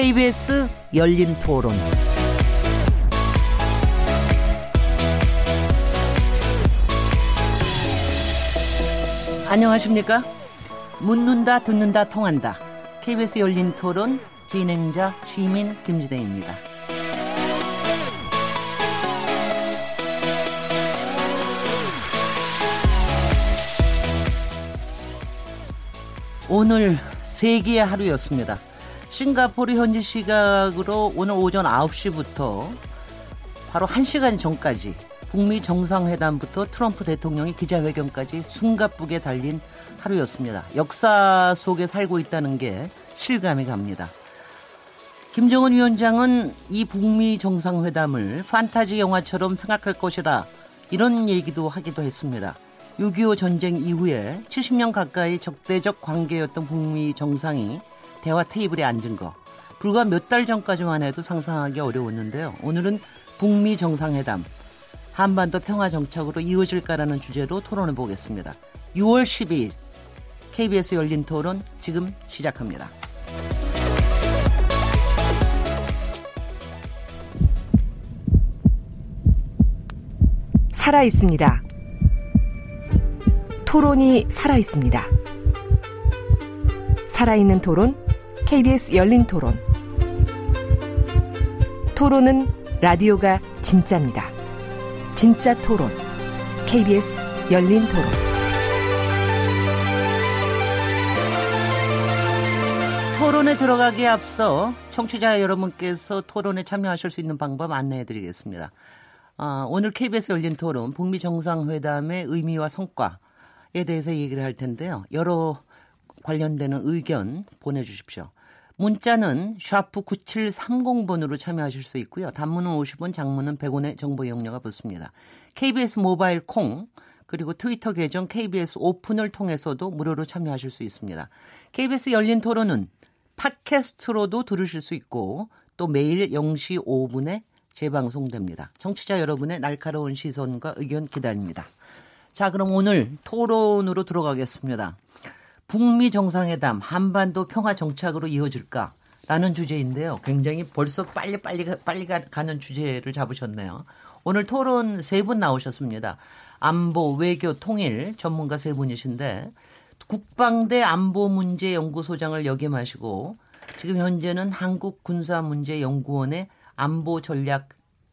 KBS 열린 토론. 안녕하십니까? 묻는다, 듣는다, 통한다. KBS 열린 토론 진행자 시민 김지대입니다. 오늘 세기의 하루였습니다. 싱가포르 현지 시각으로 오늘 오전 9시부터 바로 1시간 전까지 북미 정상회담부터 트럼프 대통령이 기자회견까지 숨가쁘게 달린 하루였습니다. 역사 속에 살고 있다는 게 실감이 갑니다. 김정은 위원장은 이 북미 정상회담을 판타지 영화처럼 생각할 것이라 이런 얘기도 하기도 했습니다. 6.25 전쟁 이후에 70년 가까이 적대적 관계였던 북미 정상이 대화 테이블에 앉은 거 불과 몇 달 전까지만 해도 상상하기 어려웠는데요. 오늘은 북미 정상회담 한반도 평화 정착으로 이어질까라는 주제로 토론해 보겠습니다. 6월 12일 KBS 열린 토론 지금 시작합니다. 살아 있습니다. 토론이 살아 있습니다. 살아있는 토론, KBS 열린 토론. 토론은 라디오가 진짜입니다. 진짜 토론, KBS 열린 토론. 토론에 들어가기에 앞서 청취자 여러분께서 토론에 참여하실 수 있는 방법 안내해 드리겠습니다. 아, 오늘 KBS 열린 토론 북미 정상회담의 의미와 성과에 대해서 얘기를 할 텐데요. 여러 관련되는 의견 보내주십시오. 문자는 샤프 9730번으로 참여하실 수 있고요. 단문은 50원, 장문은 100원의 정보 이용료가 붙습니다. KBS 모바일 콩 그리고 트위터 계정 KBS 오픈을 통해서도 무료로 참여하실 수 있습니다. KBS 열린 토론은 팟캐스트로도 들으실 수 있고 또 매일 0시 5분에 재방송됩니다. 청취자 여러분의 날카로운 시선과 의견 기다립니다. 자, 그럼 오늘 토론으로 들어가겠습니다. 북미 정상회담 한반도 평화 정착으로 이어질까? 라는 주제인데요. 굉장히 벌써 빨리 빨리 빨리 가는 주제를 잡으셨네요. 오늘 토론 세 분 나오셨습니다. 안보, 외교, 통일 전문가 세 분이신데 국방대 안보 문제 연구소장을 역임하시고 지금 현재는 한국 군사 문제 연구원의 안보 전략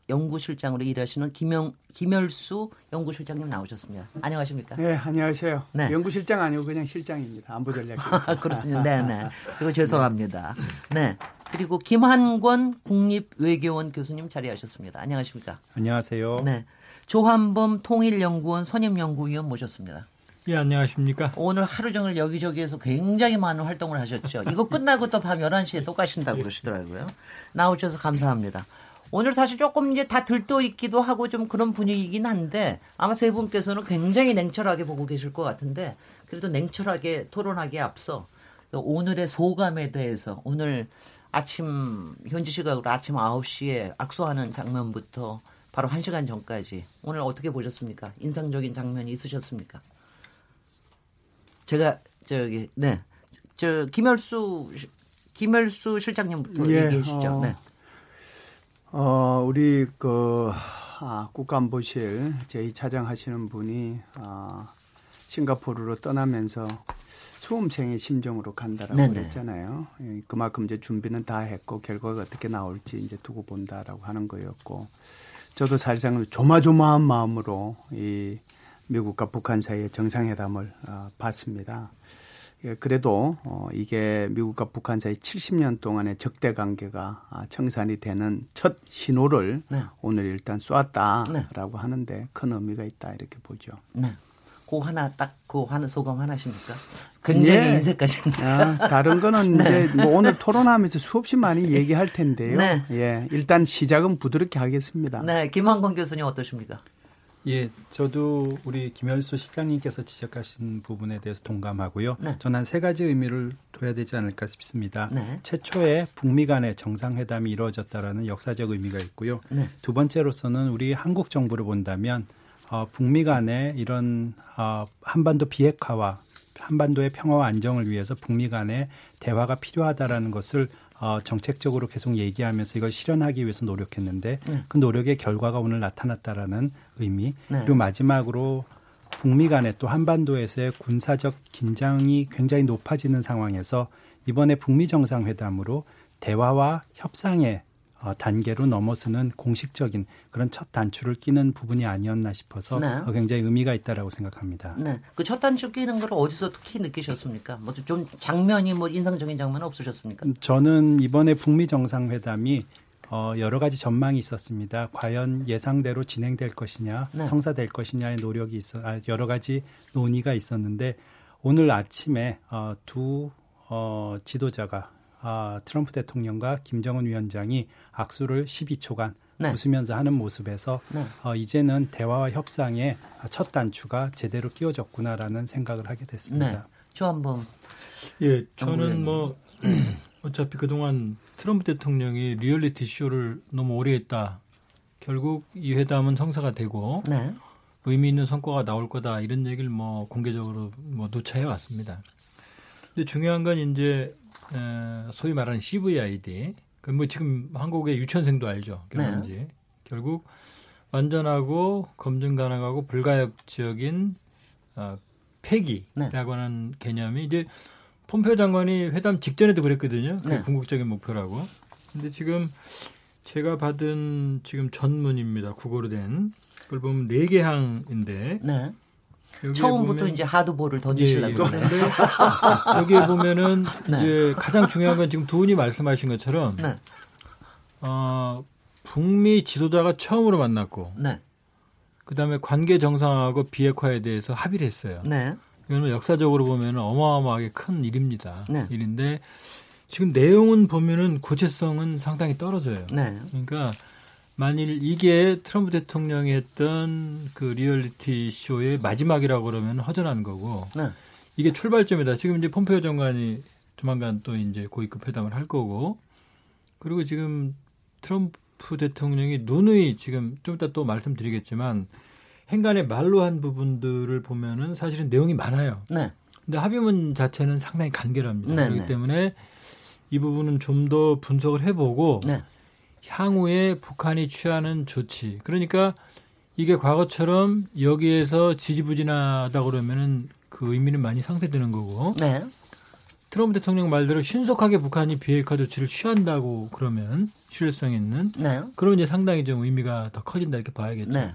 연구실장으로 일하시는 김영, 김열수 연구실장님 나오셨습니다. 안녕하십니까? 네, 안녕하세요. 네. 연구실장 아니고 그냥 실장입니다. 안보 전략. 아, 그렇군요. 네, 네. 그거 죄송합니다. 네. 그리고 김한권 국립외교원 교수님 자리하셨습니다. 안녕하십니까? 안녕하세요. 네. 조한범 통일연구원 선임연구위원 모셨습니다. 예, 안녕하십니까? 오늘 하루 종일 여기저기에서 굉장히 많은 활동을 하셨죠. 이거 끝나고 또 밤 11시에 또 가신다고 그러시더라고요. 나오셔서 감사합니다. 오늘 사실 조금 이제 다 들떠 있기도 하고 좀 그런 분위기이긴 한데 아마 세 분께서는 굉장히 냉철하게 보고 계실 것 같은데 그래도 냉철하게 토론하기에 앞서 오늘의 소감에 대해서 오늘 아침 현지 시각으로 아침 9시에 악수하는 장면부터 바로 1시간 전까지 오늘 어떻게 보셨습니까? 인상적인 장면이 있으셨습니까? 제가 저기 네. 저 김열수 김열수 실장님부터 예, 얘기해 주시죠. 어, 네. 어, 우리 그 아, 국가안보실 제2차장 하시는 분이 아, 싱가포르로 떠나면서 수험생의 심정으로 간다라고 네네. 그랬잖아요. 예, 그만큼 이제 준비는 다 했고 결과가 어떻게 나올지 이제 두고 본다라고 하는 거였고 저도 사실상 조마조마한 마음으로 이 미국과 북한 사이의 정상회담을 어, 봤습니다. 예, 그래도 어, 이게 미국과 북한 사이 70년 동안의 적대 관계가 아, 청산이 되는 첫 신호를 네. 오늘 일단 쏘았다라고 네. 하는데 큰 의미가 있다 이렇게 보죠. 네. 그 하나 딱그 하는 소감 하나십니까? 굉장히 예. 인색하신 아, 다른 거는 네. 이제 뭐 오늘 토론하면서 수없이 많이 얘기할 텐데요. 네. 예, 일단 시작은 부드럽게 하겠습니다. 네, 김한권 교수님 어떠십니까? 예, 저도 우리 김열수 시장님께서 지적하신 부분에 대해서 동감하고요. 네. 저는 한 세 가지 의미를 둬야 되지 않을까 싶습니다. 네. 최초에 북미 간의 정상회담이 이루어졌다라는 역사적 의미가 있고요. 네. 두 번째로서는 우리 한국 정부를 본다면 어, 북미 간의 이런 어, 한반도 비핵화와 한반도의 평화와 안정을 위해서 북미 간의 대화가 필요하다라는 것을 어, 정책적으로 계속 얘기하면서 이걸 실현하기 위해서 노력했는데 네. 그 노력의 결과가 오늘 나타났다라는 의미 네. 그리고 마지막으로 북미 간에 또 한반도에서의 군사적 긴장이 굉장히 높아지는 상황에서 이번에 북미 정상회담으로 대화와 협상의 어, 단계로 넘어서는 공식적인 그런 첫 단추를 끼는 부분이 아니었나 싶어서 네. 어, 굉장히 의미가 있다라고 생각합니다. 네. 그 첫 단추 끼는 걸 어디서 특히 느끼셨습니까? 뭐 좀 장면이 뭐 인상적인 장면은 없으셨습니까? 저는 이번에 북미 정상회담이 어, 여러 가지 전망이 있었습니다. 과연 예상대로 진행될 것이냐, 네. 성사될 것이냐의 노력이 있어, 아, 여러 가지 논의가 있었는데 오늘 아침에 어, 두 어, 지도자가 아, 트럼프 대통령과 김정은 위원장이 악수를 12초간 네. 웃으면서 하는 모습에서 네. 어, 이제는 대화와 협상의 첫 단추가 제대로 끼워졌구나라는 생각을 하게 됐습니다. 네. 저 한번 예, 저는 뭐 어차피 그동안 트럼프 대통령이 리얼리티 쇼를 너무 오래 했다. 결국 이 회담은 성사가 되고 네. 의미 있는 성과가 나올 거다 이런 얘기를 뭐 공개적으로 뭐 누차 해 왔습니다. 근데 중요한 건 이제 에, 소위 말하는 CVID. 그 뭐 지금 한국의 유치원생도 알죠. 결혼지. 네. 결국 완전하고 검증 가능하고 불가역적인 어, 폐기라고 네. 하는 개념이 이제 폼페오 장관이 회담 직전에도 그랬거든요. 그 네. 궁극적인 목표라고. 근데 지금 제가 받은 지금 전문입니다. 국어로 된 그걸 보면 네개 항인데 네. 처음부터 보면, 이제 하드볼을 던지시려고 예, 예. 여기에 보면은 네. 이제 가장 중요한 건 지금 두 분이 말씀하신 것처럼 네. 어, 북미 지도자가 처음으로 만났고 네. 그다음에 관계 정상하고 비핵화에 대해서 합의를 했어요. 네. 이거는 역사적으로 보면 어마어마하게 큰 일입니다. 네. 일인데 지금 내용은 보면은 구체성은 상당히 떨어져요. 네. 그러니까 만일 이게 트럼프 대통령이 했던 그 리얼리티 쇼의 마지막이라고 그러면 허전한 거고 네. 이게 출발점이다. 지금 이제 폼페이오 장관이 조만간 또 이제 고위급 회담을 할 거고 그리고 지금 트럼프 대통령이 누누이 지금 좀 이따 또 말씀드리겠지만 행간에 말로 한 부분들을 보면은 사실은 내용이 많아요. 네. 근데 합의문 자체는 상당히 간결합니다. 네, 그렇기 네. 때문에 이 부분은 좀 더 분석을 해보고 네. 향후에 북한이 취하는 조치. 그러니까 이게 과거처럼 여기에서 지지부진하다 그러면은 그 의미는 많이 상쇄되는 거고. 네. 트럼프 대통령 말대로 신속하게 북한이 비핵화 조치를 취한다고 그러면 실효성 있는. 네. 그러면 이제 상당히 좀 의미가 더 커진다 이렇게 봐야겠죠. 네.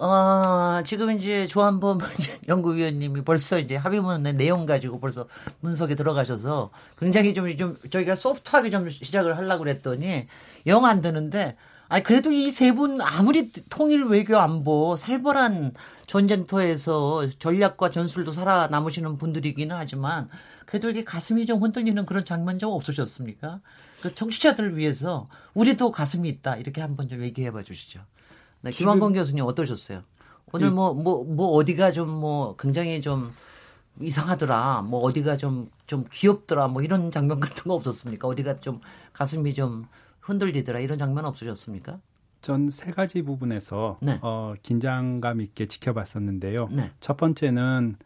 어, 지금 이제 조한범 연구위원님이 벌써 이제 합의문의 내용 가지고 벌써 분석에 들어가셔서 굉장히 좀, 좀 저희가 소프트하게 좀 시작을 하려고 그랬더니 영 안 드는데 아니 그래도 이 세 분 아무리 통일 외교 안보 살벌한 전쟁터에서 전략과 전술도 살아남으시는 분들이기는 하지만 그래도 이게 가슴이 좀 흔들리는 그런 장면 좀 없으셨습니까? 그 청취자들을 위해서 우리도 가슴이 있다 이렇게 한번 좀 얘기해 봐 주시죠. 네, 김한건 교수님 어떠셨어요? 오늘 뭐, 뭐, 뭐, 어디가 좀 뭐 굉장히 좀 이상하더라. 뭐 어디가 좀, 좀 귀엽더라. 뭐 이런 장면 같은 거 없었습니까? 어디가 좀 가슴이 좀 흔들리더라. 이런 장면 없으셨습니까? 전 세 가지 부분에서 네. 어, 긴장감 있게 지켜봤었는데요. 네. 첫 번째는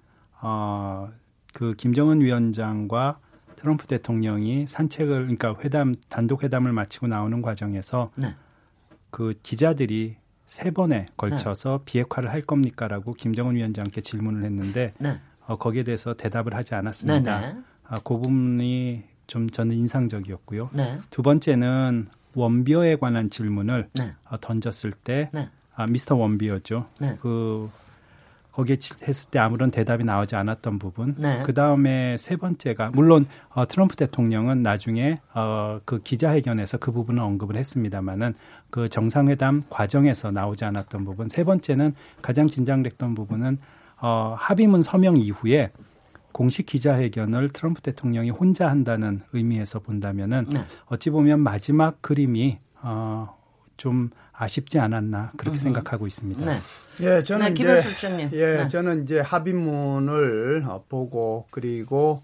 어, 그 김정은 위원장과 트럼프 대통령이 산책을 그러니까 회담 단독 회담을 마치고 나오는 과정에서 네. 그 기자들이 세 번에 걸쳐서 네. 비핵화를 할 겁니까라고 김정은 위원장께 질문을 했는데 네. 어, 거기에 대해서 대답을 하지 않았습니다. 네, 네. 아, 그 부분이 좀 저는 인상적이었고요. 네. 두 번째는 원비어에 관한 질문을 네. 어, 던졌을 때 아, 미스터 원비어죠. 그 거기에 했을 때 아무런 대답이 나오지 않았던 부분. 네. 그 다음에 세 번째가 물론 어, 트럼프 대통령은 나중에 어, 그 기자회견에서 그 부분을 언급을 했습니다마는 그 정상회담 과정에서 나오지 않았던 부분. 세 번째는 가장 긴장됐던 부분은 어, 합의문 서명 이후에 공식 기자회견을 트럼프 대통령이 혼자 한다는 의미에서 본다면은 네. 어찌 보면 마지막 그림이 어, 좀 아쉽지 않았나 그렇게 으흠. 생각하고 있습니다. 네. 예, 저는 네, 이제 예, 네. 저는 이제 합의문을 보고 그리고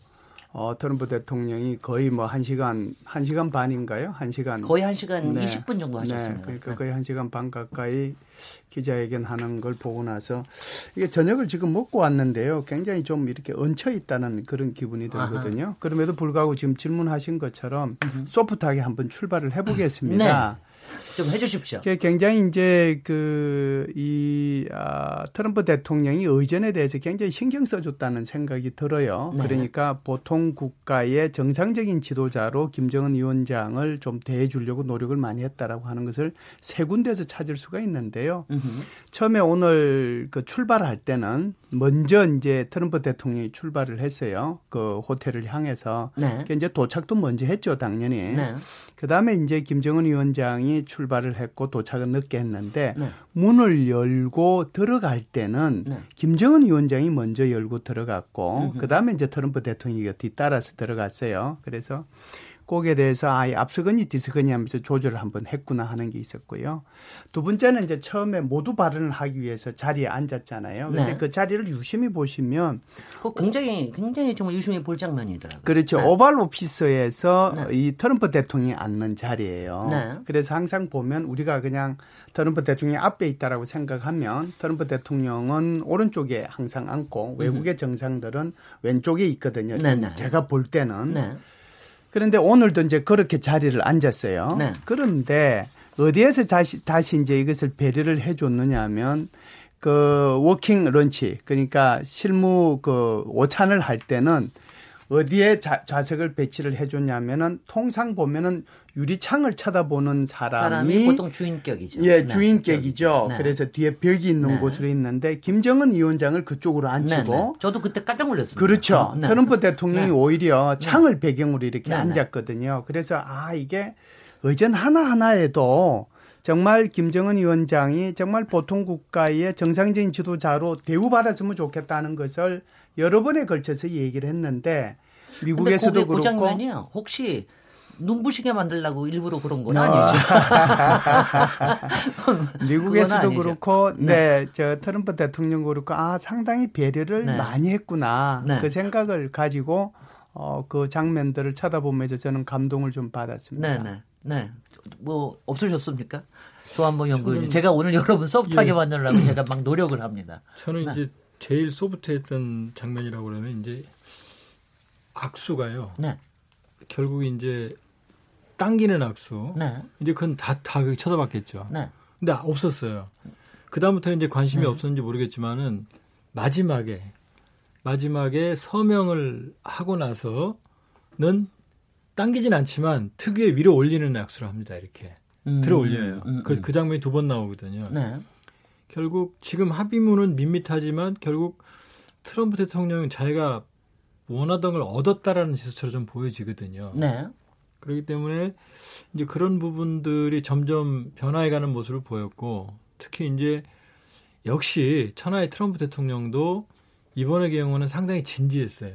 어, 트럼프 대통령이 거의 뭐 1시간, 1시간 반인가요? 1시간. 거의 1시간 네. 20분 정도 네. 하셨습니다. 네. 그러니까 거의 1시간 반 가까이 기자회견 하는 걸 보고 나서 이게 저녁을 지금 먹고 왔는데요. 굉장히 좀 이렇게 얹혀 있다는 그런 기분이 들거든요. 아하. 그럼에도 불구하고 지금 질문하신 것처럼 소프트하게 한번 출발을 해보겠습니다. 네. 좀 해주십시오. 굉장히 이제 그이 아, 트럼프 대통령이 의전에 대해서 굉장히 신경 써줬다는 생각이 들어요. 네. 그러니까 보통 국가의 정상적인 지도자로 김정은 위원장을 좀 대해주려고 노력을 많이 했다라고 하는 것을 세 군데에서 찾을 수가 있는데요. 으흠. 처음에 오늘 그 출발할 때는 먼저 이제 트럼프 대통령이 출발을 했어요. 그 호텔을 향해서. 네. 이제 도착도 먼저 했죠, 당연히. 네. 그 다음에 이제 김정은 위원장이 출발을 했고 도착은 늦게 했는데 네. 문을 열고 들어갈 때는 네. 김정은 위원장이 먼저 열고 들어갔고 그 다음에 이제 트럼프 대통령이 뒤따라서 들어갔어요. 그래서 곡에 대해서 아예 앞서거니 뒤서거니 하면서 조절을 한번 했구나 하는 게 있었고요. 두 번째는 이제 처음에 모두 발언을 하기 위해서 자리에 앉았잖아요. 근데 네. 그 자리를 유심히 보시면 그 굉장히 굉장히 정말 유심히 볼 장면이더라고요. 그렇죠. 네. 오발 오피스에서 네. 이 트럼프 대통령이 앉는 자리예요. 네. 그래서 항상 보면 우리가 그냥 트럼프 대통령이 앞에 있다라고 생각하면 트럼프 대통령은 오른쪽에 항상 앉고 외국의 정상들은 왼쪽에 있거든요. 네, 네. 제가 볼 때는 그런데 오늘도 이제 그렇게 자리를 앉았어요. 네. 그런데 어디에서 다시, 다시 이제 이것을 배려를 해 줬느냐 하면 그 working lunch 그러니까 실무 그 오찬을 할 때는 어디에 자, 좌석을 배치를 해줬냐면은 통상 보면은 유리창을 쳐다보는 사람이, 사람이 보통 주인격이죠. 예, 네. 주인격이죠. 네. 그래서 뒤에 벽이 있는 네. 곳으로 있는데 김정은 위원장을 그쪽으로 앉히고 네, 네. 저도 그때 깜짝 놀랐습니다. 그렇죠. 어, 네. 트럼프 대통령이 오히려 창을 배경으로 이렇게 앉았거든요. 그래서 아 이게 의전 하나 하나에도 정말 김정은 위원장이 정말 보통 국가의 정상적인 지도자로 대우받았으면 좋겠다는 것을 여러 번에 걸쳐서 얘기를 했는데 미국에서도 그렇고 장면이요. 혹시 눈부시게 만들라고 일부러 그런 건 아. 아니죠. 미국에서도 그렇고, 네. 네. 저 트럼프 대통령 그렇고, 아, 상당히 배려를 네. 많이 했구나. 네. 그 생각을 가지고, 어, 그 장면들을 쳐다보면서 저는 감동을 좀 받았습니다. 네, 네. 네. 뭐, 없으셨습니까? 조한봉 연구원. 제가 오늘 여러분 소프트하게 예. 만들려고 제가 막 노력을 합니다. 저는 네. 이제 제일 소프트했던 장면이라고 그러면 이제 악수가요. 네. 결국 이제 당기는 악수. 네. 이제 그건 다, 다 쳐다봤겠죠. 네. 근데 없었어요. 그다음부터는 이제 관심이 네. 없었는지 모르겠지만은 마지막에, 마지막에 서명을 하고 나서는 당기진 않지만 특유의 위로 올리는 악수를 합니다. 이렇게. 음, 들어 올려요. 음, 음, 그, 그 장면이 두 번 나오거든요. 네. 결국 지금 합의문은 밋밋하지만 결국 트럼프 대통령은 자기가 원하던 걸 얻었다라는 지수처럼 좀 보여지거든요. 네. 그렇기 때문에 이제 그런 부분들이 점점 변화해가는 모습을 보였고 특히 이제 역시 천하의 트럼프 대통령도 이번의 경우는 상당히 진지했어요.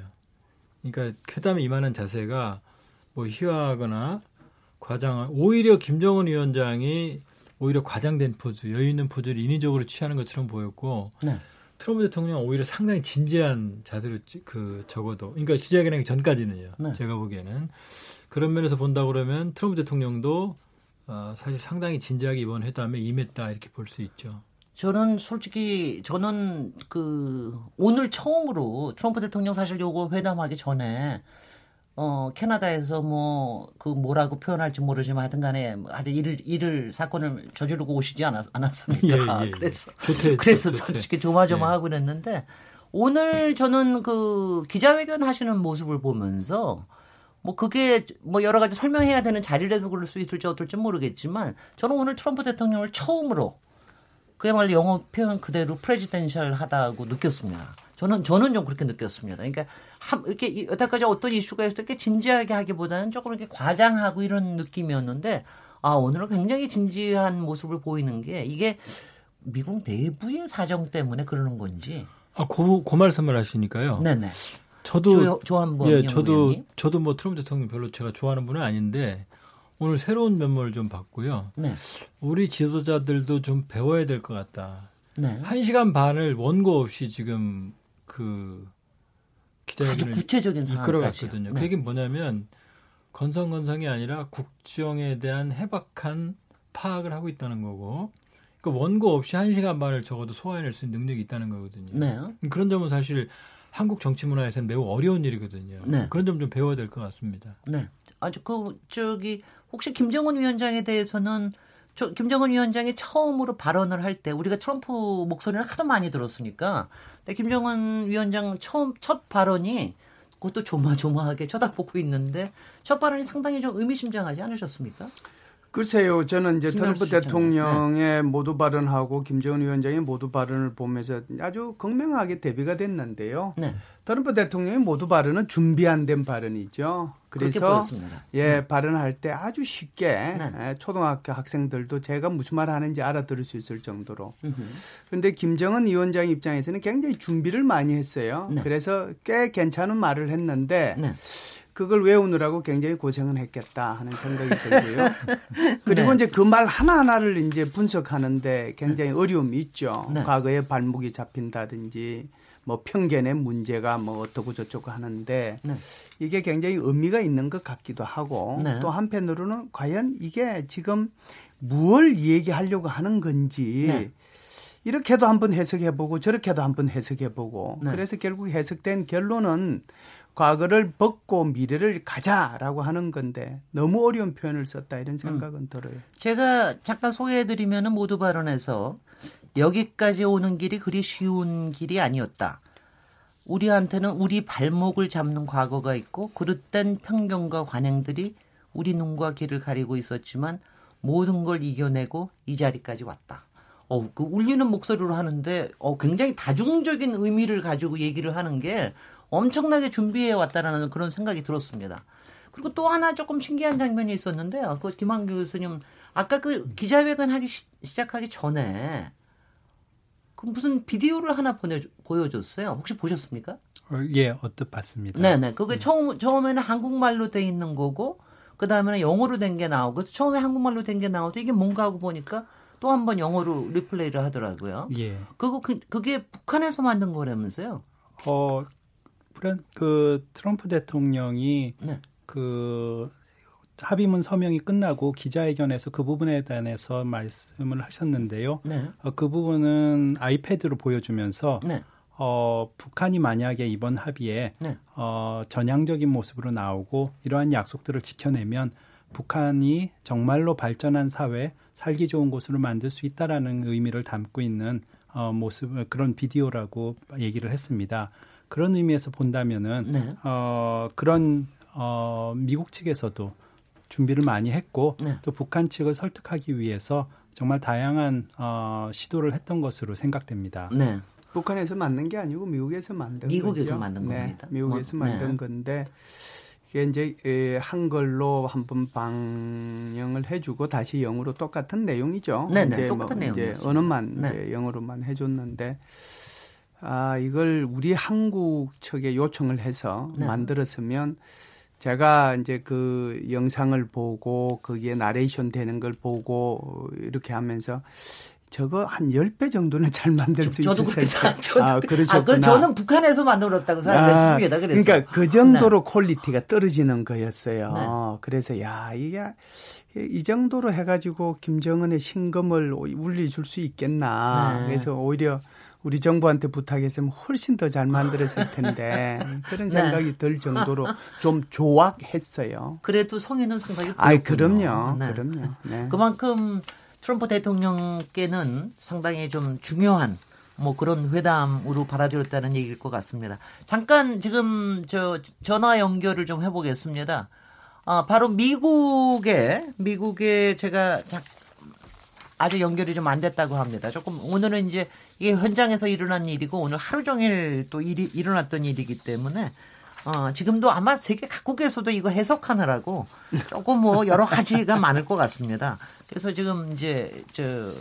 그러니까 회담에 임하는 자세가 뭐 희화하거나 과장한 오히려 김정은 위원장이 오히려 과장된 포즈, 여유 있는 포즈를 인위적으로 취하는 것처럼 보였고 네. 트럼프 대통령 오히려 상당히 진지한 자세를 그 적어도 그러니까 기자회견하기 전까지는요. 네. 제가 보기에는 그런 면에서 본다 그러면 트럼프 대통령도 어, 사실 상당히 진지하게 이번 회담에 임했다 이렇게 볼 수 있죠. 저는 솔직히 저는 그 오늘 처음으로 트럼프 대통령 사실 요거 회담하기 전에 어, 캐나다에서 뭐, 그 뭐라고 표현할지 모르지만 하여튼 간에 아주 일을, 일을, 사건을 저지르고 오시지 않았, 않았습니까? 예, 예, 예. 그래서, 좋대, 그래서 좋대. 솔직히 조마조마하고 예. 그랬는데 오늘 저는 그 기자회견 하시는 모습을 보면서 뭐 그게 뭐 여러 가지 설명해야 되는 자리라서 그럴 수 있을지 어떨지 모르겠지만 저는 오늘 트럼프 대통령을 처음으로 그야말로 영어 표현 그대로 프레지덴셜 하다고 느꼈습니다. 저는 저는 좀 그렇게 느꼈습니다. 그러니까 한, 이렇게 여태까지 어떤 이슈가 있을 때 진지하게 하기보다는 조금 이렇게 과장하고 이런 느낌이었는데 아 오늘은 굉장히 진지한 모습을 보이는 게 이게 미국 내부의 사정 때문에 그러는 건지. 아, 고, 고 말씀을 하시니까요. 네네. 저도 조, 한번 예, 저도 의원님. 저도 뭐 트럼프 대통령 별로 제가 좋아하는 분은 아닌데 오늘 새로운 면모를 좀 봤고요. 네. 우리 지도자들도 좀 배워야 될 것 같다. 네. 한 시간 반을 원고 없이 지금 그 기자회견을 구체적인 이끌어갔거든요. 네. 그 얘기는 뭐냐면 건성건성이 아니라 국정에 대한 해박한 파악을 하고 있다는 거고 그 원고 없이 한 시간 반을 적어도 소화해낼 수 있는 능력이 있다는 거거든요. 네. 그런 점은 사실 한국 정치 문화에서는 매우 어려운 일이거든요. 네. 그런 점 좀 배워야 될 것 같습니다. 네. 아주 그 저기 혹시 김정은 위원장에 대해서는 저 김정은 위원장이 처음으로 발언을 할 때 우리가 트럼프 목소리를 하도 많이 들었으니까 근데 김정은 위원장 처음 첫 발언이 그것도 조마조마하게 쳐다보고 있는데 첫 발언이 상당히 좀 의미심장하지 않으셨습니까? 글쎄요, 저는 이제 트럼프 대통령의 네. 모두 발언하고 김정은 위원장의 모두 발언을 보면서 아주 극명하게 대비가 됐는데요. 네. 트럼프 대통령의 모두 발언은 준비 안 된 발언이죠. 그래서 예 네. 발언할 때 아주 쉽게 네. 예, 초등학교 학생들도 제가 무슨 말 하는지 알아들을 수 있을 정도로. 그런데 김정은 위원장 입장에서는 굉장히 준비를 많이 했어요. 네. 그래서 꽤 괜찮은 말을 했는데. 네. 그걸 외우느라고 굉장히 고생은 했겠다 하는 생각이 들고요. 그리고 네. 이제 그 말 하나하나를 이제 분석하는데 굉장히 네. 어려움이 있죠. 네. 과거에 발목이 잡힌다든지 뭐 편견의 문제가 뭐 어떻고 저쩌고 하는데 네. 이게 굉장히 의미가 있는 것 같기도 하고 네. 또 한편으로는 과연 이게 지금 무엇을 얘기하려고 하는 건지 네. 이렇게도 한번 해석해보고 저렇게도 한번 해석해보고 그래서 결국 해석된 결론은 과거를 벗고 미래를 가자라고 하는 건데 너무 어려운 표현을 썼다 이런 생각은 음. 들어요. 제가 잠깐 소개해드리면 모두 발언해서 여기까지 오는 길이 그리 쉬운 길이 아니었다. 우리한테는 우리 발목을 잡는 과거가 있고 그릇된 편견과 관행들이 우리 눈과 길을 가리고 있었지만 모든 걸 이겨내고 이 자리까지 왔다. 어, 그 울리는 목소리로 하는데 어, 굉장히 다중적인 의미를 가지고 얘기를 하는 게 엄청나게 준비해 왔다라는 그런 생각이 들었습니다. 그리고 또 하나 조금 신기한 장면이 있었는데요. 그 김한규 교수님 아까 그 기자회견 하기 시, 작하기 전에 그 무슨 비디오를 하나 보내 보여줬어요. 혹시 보셨습니까? 어, 예, 어떻 봤습니다. 네네. 그게 네. 처음 처음에는 한국말로 돼 있는 거고 그 다음에는 영어로 된 게 나오고 처음에 한국말로 된 게 나오고 이게 뭔가 하고 보니까 또 한 번 영어로 리플레이를 하더라고요. 예. 그거 그, 그게 북한에서 만든 거라면서요? 어 그 트럼프 대통령이 네. 그 합의문 서명이 끝나고 기자회견에서 그 부분에 대해서 말씀을 하셨는데요. 네. 어, 그 부분은 아이패드로 보여주면서 네. 어, 북한이 만약에 이번 합의에 네. 어, 전향적인 모습으로 나오고 이러한 약속들을 지켜내면 북한이 정말로 발전한 사회, 살기 좋은 곳으로 만들 수 있다라는 의미를 담고 있는 어, 모습 그런 비디오라고 얘기를 했습니다. 그런 의미에서 본다면은 네. 어, 그런 어, 미국 측에서도 준비를 많이 했고 네. 또 북한 측을 설득하기 위해서 정말 다양한 어, 시도를 했던 것으로 생각됩니다. 네. 북한에서 만든 게 아니고 미국에서 만든 미국에서 거죠. 만든 네. 겁니다. 미국에서 뭐, 만든 네. 건데 이게 이제 에, 한글로 한번 방영을 해주고 다시 영어로 똑같은 내용이죠. 네, 네. 이제 똑같은 뭐 내용. 이제 언어만 네. 이제 영어로만 해줬는데 아, 이걸 우리 한국 측에 요청을 해서 네. 만들었으면 제가 이제 그 영상을 보고 거기에 나레이션 되는 걸 보고 이렇게 하면서 저거 한 10배 정도는 잘 만들 수 있을 텐데. 저도, 아, 그러셨구나. 아, 저는 북한에서 만들었다고 생각했습니다. 아, 그래서. 그러니까 그 정도로 네. quality가 떨어지는 거였어요. 네. 그래서 야, 이게 이 정도로 해 가지고 김정은의 심금을 울려 줄 수 있겠나. 네. 그래서 오히려 우리 정부한테 부탁했으면 훨씬 더 잘 만들었을 텐데 그런 네. 생각이 네. 들 정도로 좀 조악했어요. 그래도 성의는 상당히 아, 그럼요. 네. 그럼요. 네. 그만큼 트럼프 대통령께는 상당히 좀 중요한 뭐 그런 회담으로 받아들였다는 얘기일 것 같습니다. 잠깐 지금 저 전화 연결을 좀 해보겠습니다. 아, 바로 미국에 미국에 제가 아직 연결이 좀 안 됐다고 합니다. 조금 오늘은 이제 이게 현장에서 일어난 일이고 오늘 하루 종일 또 일이 일어났던 일이기 때문에 어, 지금도 아마 세계 각국에서도 이거 해석하느라고 조금 뭐 여러 가지가 많을 것 같습니다. 그래서 지금 이제 저,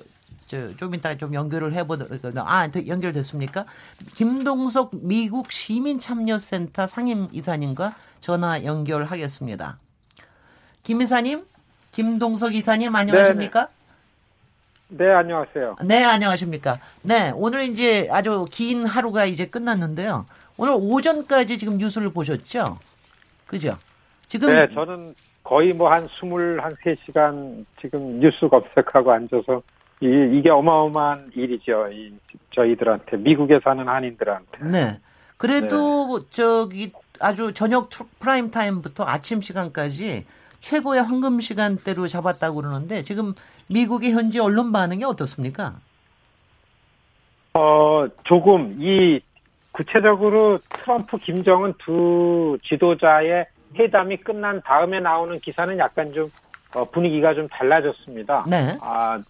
저, 좀 이따 좀 연결을 해보도록, 아, 연결됐습니까? 김동석 미국 시민참여센터 상임 이사님과 전화 연결하겠습니다. 김 이사님, 김동석 이사님 안녕하십니까? 네네. 네, 안녕하세요. 네, 안녕하십니까. 네, 오늘 이제 아주 긴 하루가 이제 끝났는데요. 오늘 오전까지 지금 뉴스를 보셨죠? 그죠? 지금. 네, 저는 거의 뭐 한 스물 한 세시간 지금 뉴스 검색하고 앉아서 이, 이게 어마어마한 일이죠. 이, 저희들한테, 미국에 사는 한인들한테. 네. 그래도 네. 저기 아주 저녁 프라임 타임부터 아침 시간까지 최고의 황금 시간대로 잡았다고 그러는데 지금 미국의 현지 언론 반응이 어떻습니까? 어, 조금 이 구체적으로 트럼프, 김정은 두 지도자의 회담이 끝난 다음에 나오는 기사는 약간 좀 어, 분위기가 좀 달라졌습니다. 네. 아,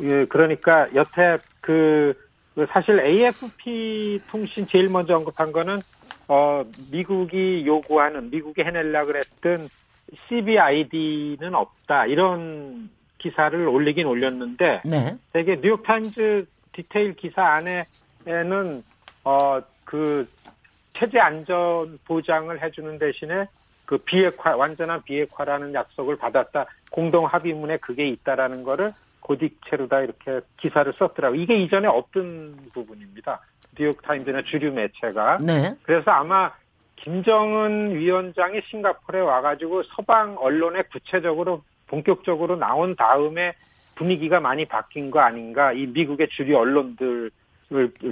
예, 그러니까 여태 그, 그 사실 AFP 통신 제일 먼저 언급한 거는 어, 미국이 요구하는 미국이 해내려 그랬던 CBID는 없다 이런 기사를 올리긴 올렸는데 네. 되게 뉴욕타임즈 디테일 기사 안에는 어그 체제 안전 보장을 해주는 대신에 그 비핵화 완전한 비핵화라는 약속을 받았다 공동 합의문에 그게 있다라는 거를 고딕체로다 이렇게 기사를 썼더라고. 이게 이전에 없던 부분입니다. 뉴욕 타임즈나 주류 매체가. 네. 그래서 아마 김정은 위원장이 싱가포르에 와가지고 서방 언론에 구체적으로 본격적으로 나온 다음에 분위기가 많이 바뀐 거 아닌가. 이 미국의 주류 언론들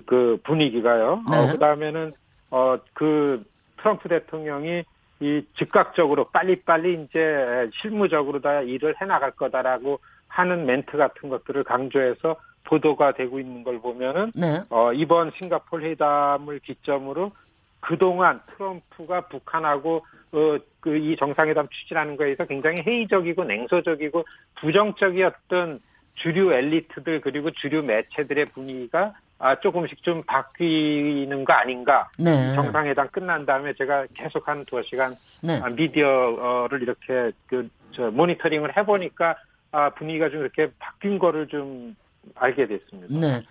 그 분위기가요. 네. 어, 그 다음에는 어 그 트럼프 대통령이 이 즉각적으로 빨리빨리 이제 실무적으로 다 일을 해 나갈 거다라고 하는 멘트 같은 것들을 강조해서 보도가 되고 있는 걸 보면은 네. 어, 이번 싱가폴 회담을 기점으로 그동안 트럼프가 북한하고 어, 그 이 정상회담 추진하는 거에 서 굉장히 회의적이고 냉소적이고 부정적이었던 주류 엘리트들 그리고 주류 매체들의 분위기가 아, 조금씩 좀 바뀌는 거 아닌가. 네. 정상회담 끝난 다음에 제가 계속 한 두어 시간 네. 아, 미디어를 이렇게 그, 저, 모니터링을 해보니까 아, 분위기가 좀 이렇게 바뀐 거를 좀 알게 됐습니다. 네.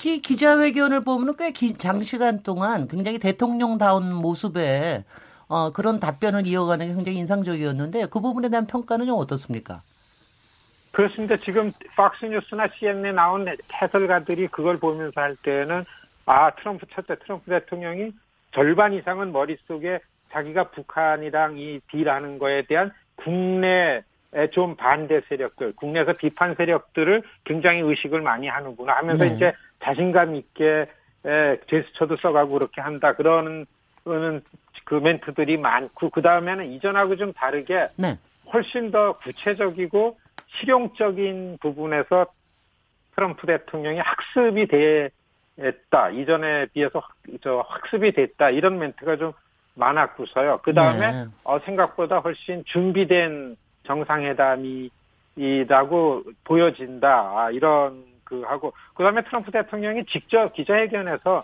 특히 기자회견을 보면 꽤 긴, 장시간 동안 굉장히 대통령다운 모습에 어, 그런 답변을 이어가는 게 굉장히 인상적이었는데 그 부분에 대한 평가는 좀 어떻습니까? 그렇습니다. 지금 팍스뉴스나 CNN에 나온 해설가들이 그걸 보면서 할 때는 아 트럼프 첫째 트럼프 대통령이 절반 이상은 머릿속에 자기가 북한이랑 이 딜하는 거에 대한 국내 좀 반대 세력들, 국내에서 비판 세력들을 굉장히 의식을 많이 하는구나 하면서 네. 이제 자신감 있게 제스처도 써가고 그렇게 한다. 그러는 그 멘트들이 많고 그 다음에는 이전하고 좀 다르게 네. 훨씬 더 구체적이고 실용적인 부분에서 트럼프 대통령이 학습이 됐다. 이전에 비해서 저 학습이 됐다. 이런 멘트가 좀 많았고서요. 그 다음에 네. 어, 생각보다 훨씬 준비된 정상회담이라고 보여진다. 아, 이런 그 하고 그다음에 트럼프 대통령이 직접 기자회견에서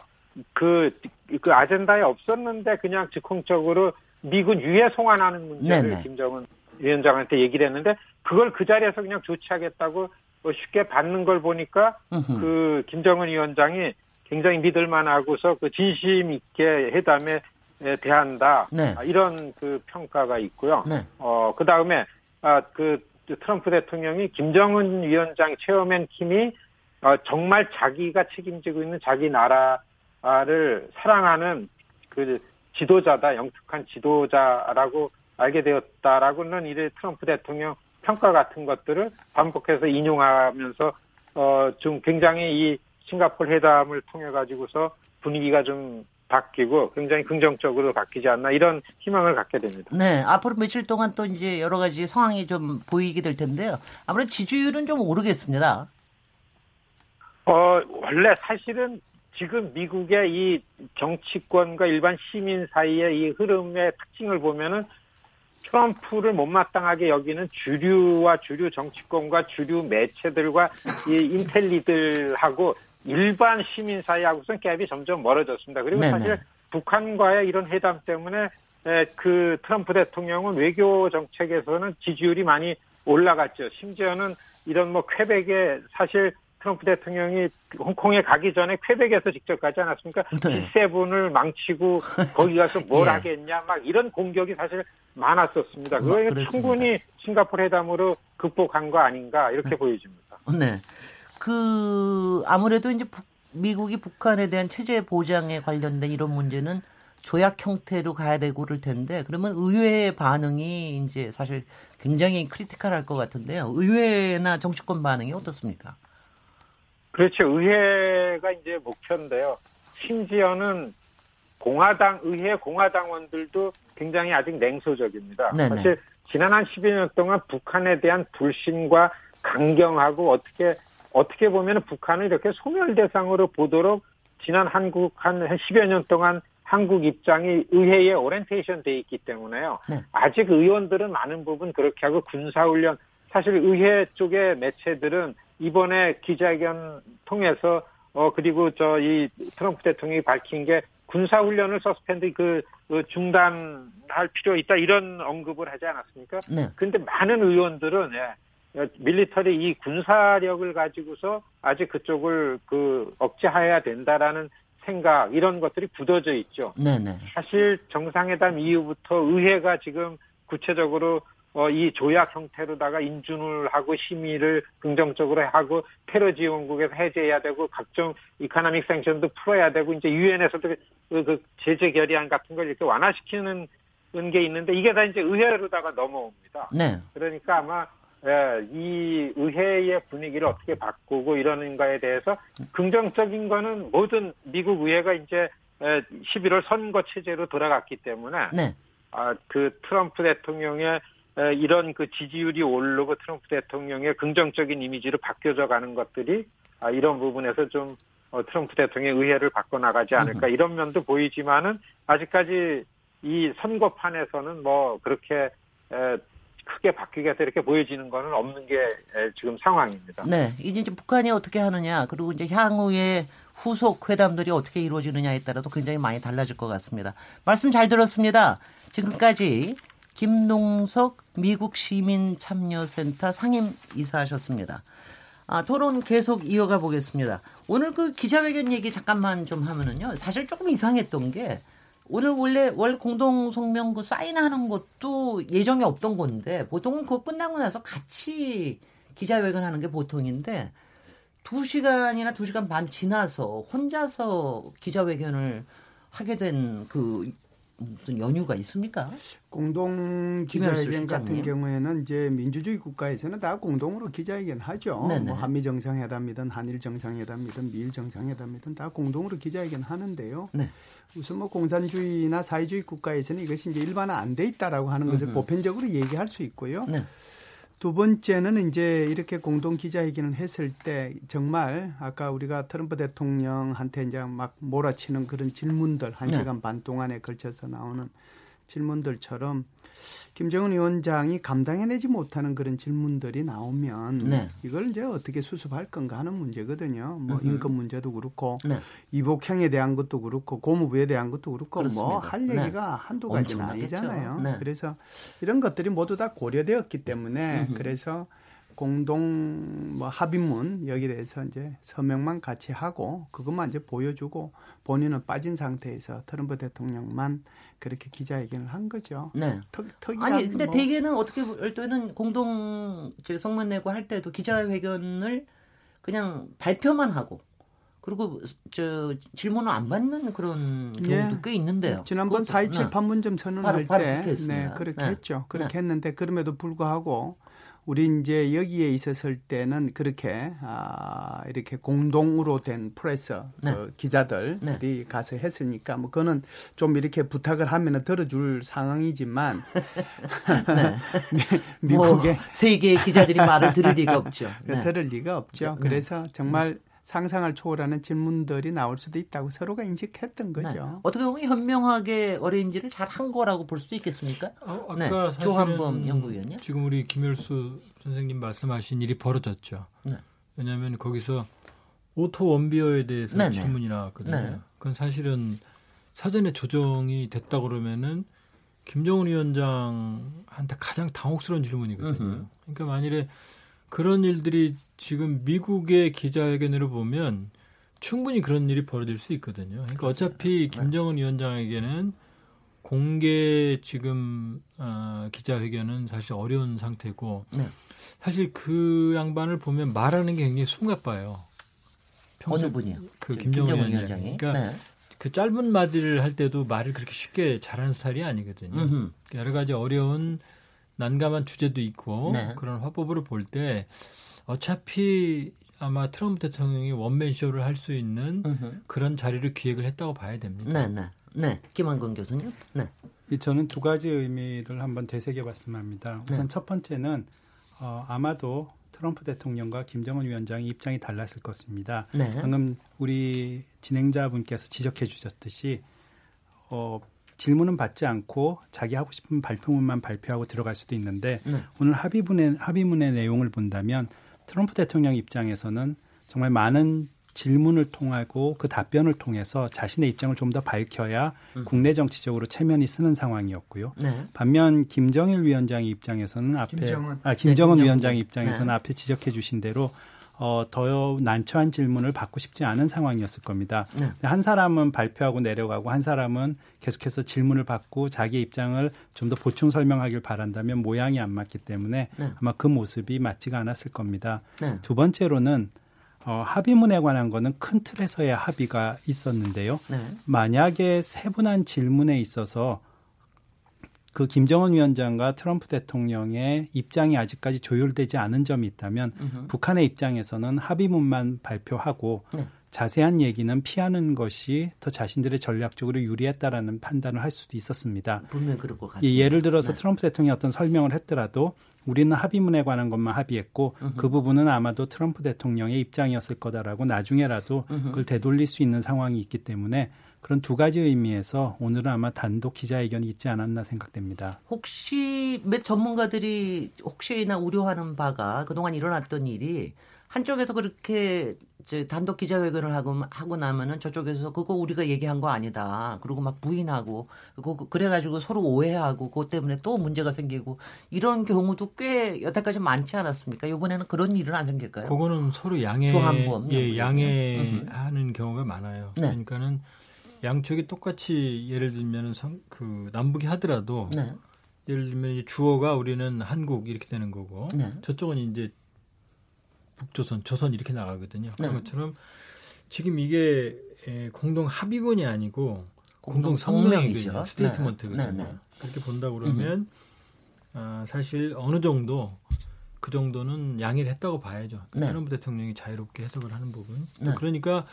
그, 그 아젠다에 없었는데 그냥 즉흥적으로 미군 유해 송환하는 문제를 네네. 김정은 위원장한테 얘기를 했는데 그걸 그 자리에서 그냥 조치하겠다고 뭐 쉽게 받는 걸 보니까 그 김정은 위원장이 굉장히 믿을만하고서 그 진심 있게 회담에 대한다 네. 아, 이런 그 평가가 있고요. 네. 어그 다음에 아, 그 트럼프 대통령이 김정은 위원장 체어맨 킴이 어, 정말 자기가 책임지고 있는 자기 나라를 사랑하는 그 지도자다, 영특한 지도자라고 알게 되었다라고는 이래 트럼프 대통령 평가 같은 것들을 반복해서 인용하면서 어, 좀 굉장히 이 싱가폴 회담을 통해 가지고서 분위기가 좀 바뀌고 굉장히 긍정적으로 바뀌지 않나 이런 희망을 갖게 됩니다. 네, 앞으로 며칠 동안 또 이제 여러 가지 상황이 좀 보이게 될 텐데요. 아무래도 지지율은 좀 오르겠습니다. 어, 원래 사실은 지금 미국의 이 정치권과 일반 시민 사이의 이 흐름의 특징을 보면은 트럼프를 못마땅하게 여기는 주류와 주류 정치권과 주류 매체들과 이 인텔리들하고 일반 시민 사이하고선 갭이 점점 멀어졌습니다. 그리고 네네. 사실 북한과의 이런 회담 때문에 그 트럼프 대통령은 외교 정책에서는 지지율이 많이 올라갔죠. 심지어는 이런 뭐 쾌백에 사실 트럼프 대통령이 홍콩에 가기 전에 쾌백에서 직접 가지 않았습니까? 네. G7을 망치고 거기 가서 뭘 예. 하겠냐 막 이런 공격이 사실 많았었습니다. 그거 충분히 싱가포르 회담으로 극복한 거 아닌가 이렇게 네. 보여집니다. 네. 그 아무래도 이제 북, 미국이 북한에 대한 체제 보장에 관련된 이런 문제는 조약 형태로 가야 되고 그럴 텐데 그러면 의회의 반응이 이제 사실 굉장히 크리티컬할 것 같은데요. 의회나 정치권 반응이 어떻습니까? 그렇죠. 의회가 이제 목표인데요. 심지어는 공화당 의회 공화당원들도 굉장히 아직 냉소적입니다. 네네. 사실 지난 한 10여 년 동안 북한에 대한 불신과 강경하고 어떻게 어떻게 보면 북한을 이렇게 소멸 대상으로 보도록 지난 한국 한 10여 년 동안 한국 입장이 의회에 오렌테이션 돼 있기 때문에요. 네. 아직 의원들은 많은 부분 그렇게 하고 군사훈련 사실 의회 쪽의 매체들은 이번에 기자회견 통해서 어 그리고 저 이 트럼프 대통령이 밝힌 게 군사 훈련을 suspend 그, 그 중단할 필요 있다 이런 언급을 하지 않았습니까? 네. 근데 많은 의원들은 예, military 이 군사력을 가지고서 아직 그쪽을 그 억제해야 된다라는 생각 이런 것들이 굳어져 있죠. 네네. 사실 정상회담 이후부터 의회가 지금 구체적으로 어, 이 조약 형태로다가 인준을 하고 심의를 긍정적으로 하고 테러 지원국에서 해제해야 되고 각종 이카나믹 생션도 풀어야 되고 이제 유엔에서도 그, 그 제재 결의안 같은 걸 이렇게 완화시키는 게 있는데 이게 다 이제 의회로다가 넘어옵니다. 네. 그러니까 아마 예, 이 의회의 분위기를 어떻게 바꾸고 이러는가에 대해서 긍정적인 거는 모든 미국 의회가 이제 11월 선거 체제로 돌아갔기 때문에 네. 아, 그 트럼프 대통령의 이런 그 지지율이 오르고 트럼프 대통령의 긍정적인 이미지로 바뀌어져 가는 것들이 아, 이런 부분에서 좀 어, 트럼프 대통령의 의회를 바꿔나가지 않을까 이런 면도 보이지만은 아직까지 이 선거판에서는 뭐 그렇게 크게 바뀌겠다 이렇게 보여지는 거는 없는 게 지금 상황입니다. 네, 이제 북한이 어떻게 하느냐 그리고 이제 향후에 후속 회담들이 어떻게 이루어지느냐에 따라서 굉장히 많이 달라질 것 같습니다. 말씀 잘 들었습니다. 지금까지 김동석 미국 시민 참여센터 상임 이사하셨습니다. 아, 토론 계속 이어가 보겠습니다. 오늘 그 기자회견 얘기 잠깐만 좀 하면은요. 사실 조금 이상했던 게 오늘 원래 월 공동 성명 그 사인하는 것도 예정이 없던 건데 보통은 그거 끝나고 나서 같이 기자회견 하는 게 보통인데 두 시간이나 두 시간 반 지나서 혼자서 기자회견을 하게 된 그 무슨 연유가 있습니까? 공동 기자회견 같은 경우에는 이제 민주주의 국가에서는 다 공동으로 기자회견 하죠. 뭐 한미 정상회담이든 한일 정상회담이든 미일 정상회담이든 다 공동으로 기자회견 하는데요. 네. 우선 뭐 공산주의나 사회주의 국가에서는 이것이 이제 일반화 안 돼 있다라고 하는 것을 보편적으로 얘기할 수 있고요. 네. 두 번째는 이제 이렇게 공동 기자회견을 했을 때 정말 아까 우리가 트럼프 대통령한테 이제 막 몰아치는 그런 질문들 한 네. 시간 반 동안에 걸쳐서 나오는 질문들처럼 김정은 위원장이 감당해내지 못하는 그런 질문들이 나오면 네. 이걸 이제 어떻게 수습할 건가 하는 문제거든요. 뭐 으흠. 인권 문제도 그렇고 네. 이복행에 대한 것도 그렇고 고무부에 대한 것도 그렇고 뭐 할 얘기가 네. 한두 가지는 아니잖아요. 네. 그래서 이런 것들이 모두 다 고려되었기 때문에 으흠. 그래서 공동 뭐 합의문 여기에 대해서 이제 서명만 같이 하고 그것만 이제 보여주고 본인은 빠진 상태에서 트럼프 대통령만 그렇게 기자회견을 한 거죠. 네. 턱, 아니 근데 뭐. 대개는 어떻게 볼 때는 공동 성문 내고 할 때도 기자회견을 그냥 발표만 하고 그리고 저 질문을 안 받는 그런 경우도 네. 꽤 있는데요. 지난번 4.27 네. 판문점 선언할 바로, 바로 때 네, 그렇게 네. 했죠. 그렇게 네. 했는데 그럼에도 불구하고 우리 이제 여기에 있었을 때는 그렇게 아 이렇게 공동으로 된 프레스 네. 그 기자들이 네. 가서 했으니까 뭐 그거는 좀 이렇게 부탁을 하면은 들어줄 상황이지만 네. 미 국의 뭐 세계의 기자들이 말을 들을 리가 없죠. 네. 들을 리가 없죠. 네. 그래서 정말 상상을 초월하는 질문들이 나올 수도 있다고 서로가 인식했던 거죠. 네. 어떻게 보면 현명하게 어레인지를 잘 한 거라고 볼 수도 있겠습니까? 어, 아까 네. 조한범 연구위원요. 지금 우리 김열수 선생님 말씀하신 일이 벌어졌죠. 네. 왜냐하면 거기서 오토 웜비어에 대해서 네네. 네. 질문이 나왔거든요. 네. 그건 사실은 사전에 조정이 됐다 그러면은 김정은 위원장한테 가장 당혹스러운 질문이거든요. 그러니까 만일에 그런 일들이 지금 미국의 기자회견으로 보면 충분히 그런 일이 벌어질 수 있거든요. 그러니까 어차피 네. 김정은 위원장에게는 공개 지금 어, 기자회견은 사실 어려운 상태고 네. 사실 그 양반을 보면 말하는 게 굉장히 숨가빠요. 어느 분이요? 그 김정은 위원장 이. 그러니까 네. 그 짧은 마디를 할 때도 말을 그렇게 쉽게 잘하는 스타일이 아니거든요. 음흠. 여러 가지 어려운 난감한 주제도 있고 네. 그런 화법으로 볼 때 어차피 아마 트럼프 대통령이 원맨 쇼를 할 수 있는 음흠. 그런 자리를 기획을 했다고 봐야 됩니다. 네, 네. 네. 김한근 교수님. 네. 저는 두 가지 의미를 한번 되새겨 봤으면 합니다. 우선 네. 첫 번째는 어, 아마도 트럼프 대통령과 김정은 위원장의 입장이 달랐을 것입니다. 네. 방금 우리 진행자분께서 지적해 주셨듯이 어, 질문은 받지 않고 자기 하고 싶은 발표문만 발표하고 들어갈 수도 있는데 네. 오늘 합의문의 합의문의 내용을 본다면 트럼프 대통령 입장에서는 정말 많은 질문을 통하고 그 답변을 통해서 자신의 입장을 좀 더 밝혀야 음. 국내 정치적으로 체면이 쓰는 상황이었고요. 네. 반면 김정일 위원장의 입장에서는 앞에 김정은, 아 김정은 네, 위원장의 입장에서는 네. 앞에 지적해 주신 대로 어, 더 난처한 질문을 받고 싶지 않은 상황이었을 겁니다. 네. 한 사람은 발표하고 내려가고 한 사람은 계속해서 질문을 받고 자기 입장을 좀 더 보충 설명하길 바란다면 모양이 안 맞기 때문에 네. 아마 그 모습이 맞지가 않았을 겁니다. 네. 두 번째로는 어, 합의문에 관한 거는 큰 틀에서의 합의가 있었는데요. 네. 만약에 세분한 질문에 있어서 그 김정은 위원장과 트럼프 대통령의 입장이 아직까지 조율되지 않은 점이 있다면 으흠. 북한의 입장에서는 합의문만 발표하고 네. 자세한 얘기는 피하는 것이 더 자신들의 전략적으로 유리했다라는 판단을 할 수도 있었습니다. 분명 그럴 것 같습니다. 예를 들어서 네. 트럼프 대통령이 어떤 설명을 했더라도 우리는 합의문에 관한 것만 합의했고 으흠. 그 부분은 아마도 트럼프 대통령의 입장이었을 거다라고 나중에라도 으흠. 그걸 되돌릴 수 있는 상황이 있기 때문에 그런 두 가지 의미에서 오늘은 아마 단독 기자회견이 있지 않았나 생각됩니다. 혹시 몇 전문가들이 혹시나 우려하는 바가 그동안 일어났던 일이 한쪽에서 그렇게 단독 기자회견을 하고 하고 나면은 저쪽에서 그거 우리가 얘기한 거 아니다. 그리고 막 부인하고 그 그래가지고 서로 오해하고 그것 때문에 또 문제가 생기고 이런 경우도 꽤 여태까지 많지 않았습니까? 이번에는 그런 일은 안 생길까요? 그거는 서로 양해 예, 양해하는 경우가 많아요. 네. 그러니까는 양쪽이 똑같이 예를 들면 그 남북이 하더라도 네. 예를 들면 주어가 우리는 한국 이렇게 되는 거고 네. 저쪽은 이제 북조선, 조선 이렇게 나가거든요. 네. 그런 것처럼 지금 이게 공동 합의문이 아니고 공동 성명이거든요. 스테이트먼트거든요. 네. 네. 네. 그렇게 본다 그러면 아, 사실 어느 정도 그 정도는 양해를 했다고 봐야죠. 네. 트럼프 대통령이 자유롭게 해석을 하는 부분. 네. 그러니까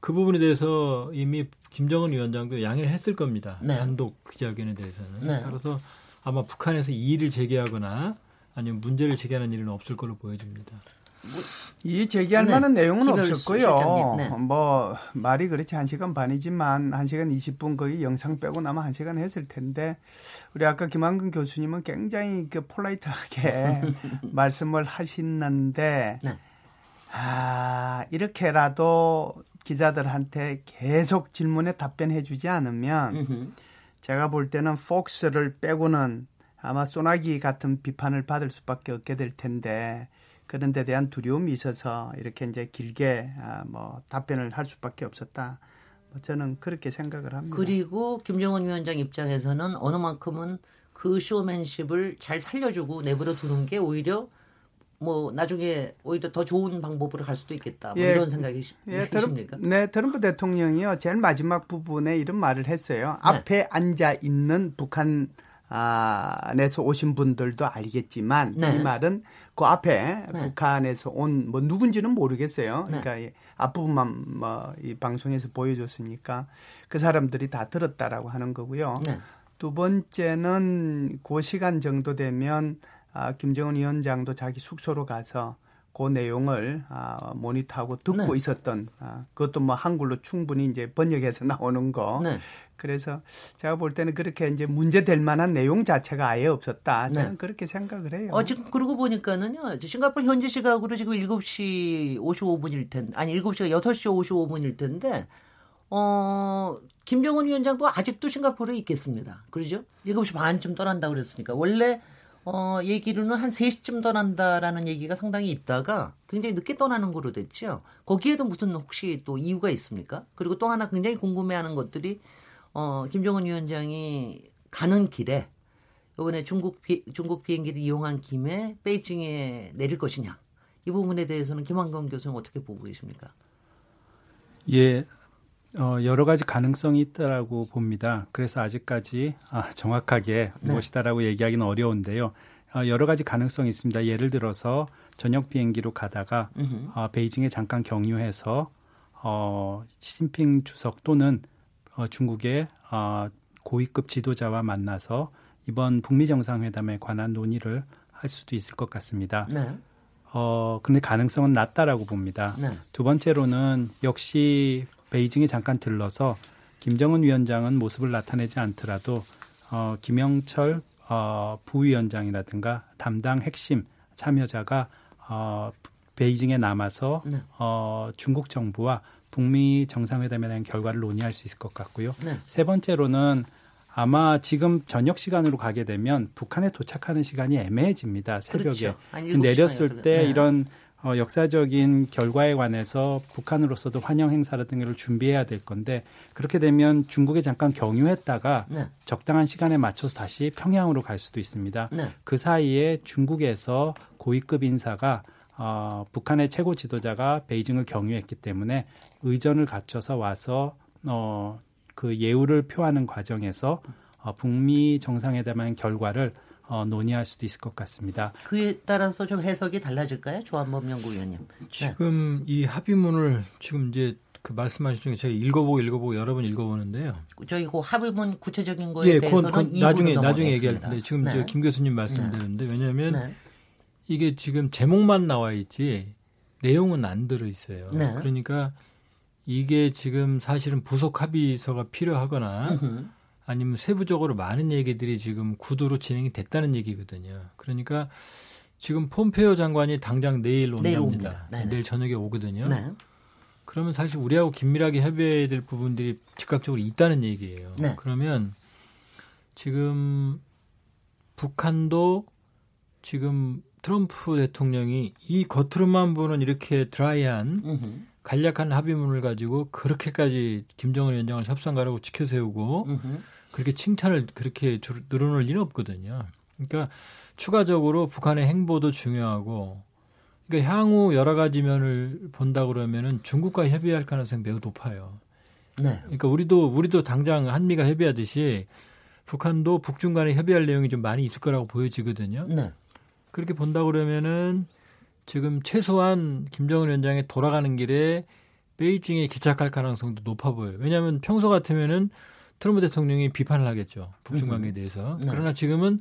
그 부분에 대해서 이미 김정은 위원장도 양해를 했을 겁니다. 네. 단독 기자회견에 대해서는. 네. 따라서 아마 북한에서 이의를 제기하거나 아니면 문제를 제기하는 일은 없을 걸로 보여집니다. 이 제기할 네. 만한 내용은 없었고요. 네. 뭐 말이 그렇지 한 시간 반이지만 한 시간 20분 거의 영상 빼고 나면 한 시간 했을 텐데 우리 아까 김한근 교수님은 굉장히 그 폴라이트하게 말씀을 하시는데 네. 아 이렇게라도 기자들한테 계속 질문에 답변해 주지 않으면 제가 볼 때는 폭스를 빼고는 아마 소나기 같은 비판을 받을 수밖에 없게 될 텐데 그런 데 대한 두려움이 있어서 이렇게 이제 길게 아, 뭐 답변을 할 수밖에 없었다. 뭐 저는 그렇게 생각을 합니다. 그리고 김정은 위원장 입장에서는 어느 만큼은 그 쇼맨십을 잘 살려주고 내버려 두는 게 오히려 뭐 나중에 오히려 더 좋은 방법으로 갈 수도 있겠다. 뭐 예, 이런 생각이 예, 드십니까? 네, 트럼프 대통령이요. 제일 마지막 부분에 이런 말을 했어요. 네. 앞에 앉아 있는 북한 안에서 오신 분들도 알겠지만 네. 이 말은 그 앞에 네. 북한에서 온 뭐 누군지는 모르겠어요. 네. 그러니까 앞부분만 뭐 이 방송에서 보여줬으니까 그 사람들이 다 들었다라고 하는 거고요. 네. 두 번째는 그 시간 정도 되면 아, 김정은 위원장도 자기 숙소로 가서 그 내용을 아, 모니터하고 듣고 네. 있었던 아, 그것도 뭐 한글로 충분히 이제 번역해서 나오는 거. 네. 그래서 제가 볼 때는 그렇게 이제 문제될 만한 내용 자체가 아예 없었다. 저는 네. 그렇게 생각을 해요. 어, 지금 그러고 보니까는요. 싱가포르 현지 시각으로 지금 7시 55분일 텐데, 아니 7시가 6시 55분일 텐데, 어, 김정은 위원장도 아직도 싱가포르에 있겠습니다. 그러죠? 7시 반쯤 떠난다고 그랬으니까. 원래 어, 얘기로는 한 3시쯤 떠난다라는 얘기가 상당히 있다가 굉장히 늦게 떠나는 거로 됐죠. 거기에도 무슨 혹시 또 이유가 있습니까? 그리고 또 하나 굉장히 궁금해하는 것들이 어, 김정은 위원장이 가는 길에 이번에 중국 비, 중국 비행기를 이용한 김에 베이징에 내릴 것이냐 이 부분에 대해서는 김한경 교수는 어떻게 보고 계십니까? 예, 어, 여러 가지 가능성이 있다라고 봅니다. 그래서 아직까지 아, 정확하게 네. 무엇이다라고 얘기하기는 어려운데요. 어, 여러 가지 가능성이 있습니다. 예를 들어서 저녁 비행기로 가다가 어, 베이징에 잠깐 경유해서 어, 시진핑 주석 또는 어, 중국의 어, 고위급 지도자와 만나서 이번 북미 정상회담에 관한 논의를 할 수도 있을 것 같습니다. 네. 어, 근데 가능성은 낮다라고 봅니다. 네. 두 번째로는 역시 베이징에 잠깐 들러서 김정은 위원장은 모습을 나타내지 않더라도 어, 김영철 어, 부위원장이라든가 담당 핵심 참여자가 어, 베이징에 남아서 네. 어, 중국 정부와 북미 정상회담에 대한 결과를 논의할 수 있을 것 같고요. 네. 세 번째로는 아마 지금 저녁 시간으로 가게 되면 북한에 도착하는 시간이 애매해집니다. 새벽에 그렇죠. 내렸을 때 네. 이런 어, 역사적인 결과에 관해서 북한으로서도 환영 행사 라든 가를 준비해야 될 건데 그렇게 되면 중국에 잠깐 경유했다가 네. 적당한 시간에 맞춰서 다시 평양으로 갈 수도 있습니다. 네. 그 사이에 중국에서 고위급 인사가 어, 북한의 최고 지도자가 베이징을 경유했기 때문에 의전을 갖춰서 와서 어, 그 예우를 표하는 과정에서 어, 북미 정상회담의 결과를 어, 논의할 수도 있을 것 같습니다. 그에 따라서 좀 해석이 달라질까요, 조한범 연구위원님? 네. 지금 이 합의문을 지금 이제 그 말씀하신 중에 제가 읽어보고 읽어보고 여러 번 읽어보는데요. 저희 그 합의문 구체적인 거에 예, 대해서는 그, 그, 나중에 나중에 얘기할 텐데 지금 네. 김 교수님 말씀대로인데 네. 왜냐하면 네. 이게 지금 제목만 나와 있지 내용은 안 들어 있어요. 네. 그러니까 이게 지금 사실은 부속 합의서가 필요하거나 아니면 세부적으로 많은 얘기들이 지금 구도로 진행이 됐다는 얘기거든요. 그러니까 지금 폼페오 장관이 당장 내일 온답니다. 내일, 내일 저녁에 오거든요. 네. 그러면 사실 우리하고 긴밀하게 협의해야 될 부분들이 즉각적으로 있다는 얘기예요. 네. 그러면 지금 북한도 지금 트럼프 대통령이 이 겉으로만 보는 이렇게 드라이한 음흠. 간략한 합의문을 가지고 그렇게까지 김정은 위원장을 협상가라고 지켜세우고 음흠. 그렇게 칭찬을 그렇게 늘어놓을 리는 없거든요. 그러니까 추가적으로 북한의 행보도 중요하고 그러니까 향후 여러 가지 면을 본다 그러면은 중국과 협의할 가능성이 매우 높아요. 네. 그러니까 우리도 우리도 당장 한미가 협의하듯이 북한도 북중 간에 협의할 내용이 좀 많이 있을 거라고 보여지거든요. 네. 그렇게 본다 그러면은 지금 최소한 김정은 위원장이 돌아가는 길에 베이징에 기착할 가능성도 높아 보여요. 왜냐하면 평소 같으면은 트럼프 대통령이 비판을 하겠죠. 북중 관계에 대해서. 네. 그러나 지금은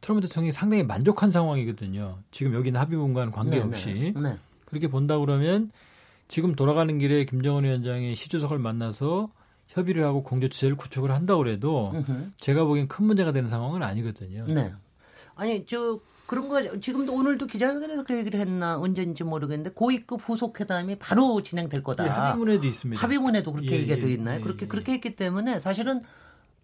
트럼프 대통령이 상당히 만족한 상황이거든요. 지금 여기는 합의문과는 관계없이. 네, 네, 네. 그렇게 본다 그러면 지금 돌아가는 길에 김정은 위원장이 시주석을 만나서 협의를 하고 공조 체제를 구축을 한다고 해도 제가 보기엔 큰 문제가 되는 상황은 아니거든요. 네. 아니 저 그런 거 지금도 오늘도 기자회견에서 그 얘기를 했나 언제인지 모르겠는데 고위급 후속 회담이 바로 진행될 거다. 예, 합의문에도 있습니다. 합의문에도 그렇게 예, 얘기가 예, 되어 있나요? 예, 그렇게 예. 그렇게 했기 때문에 사실은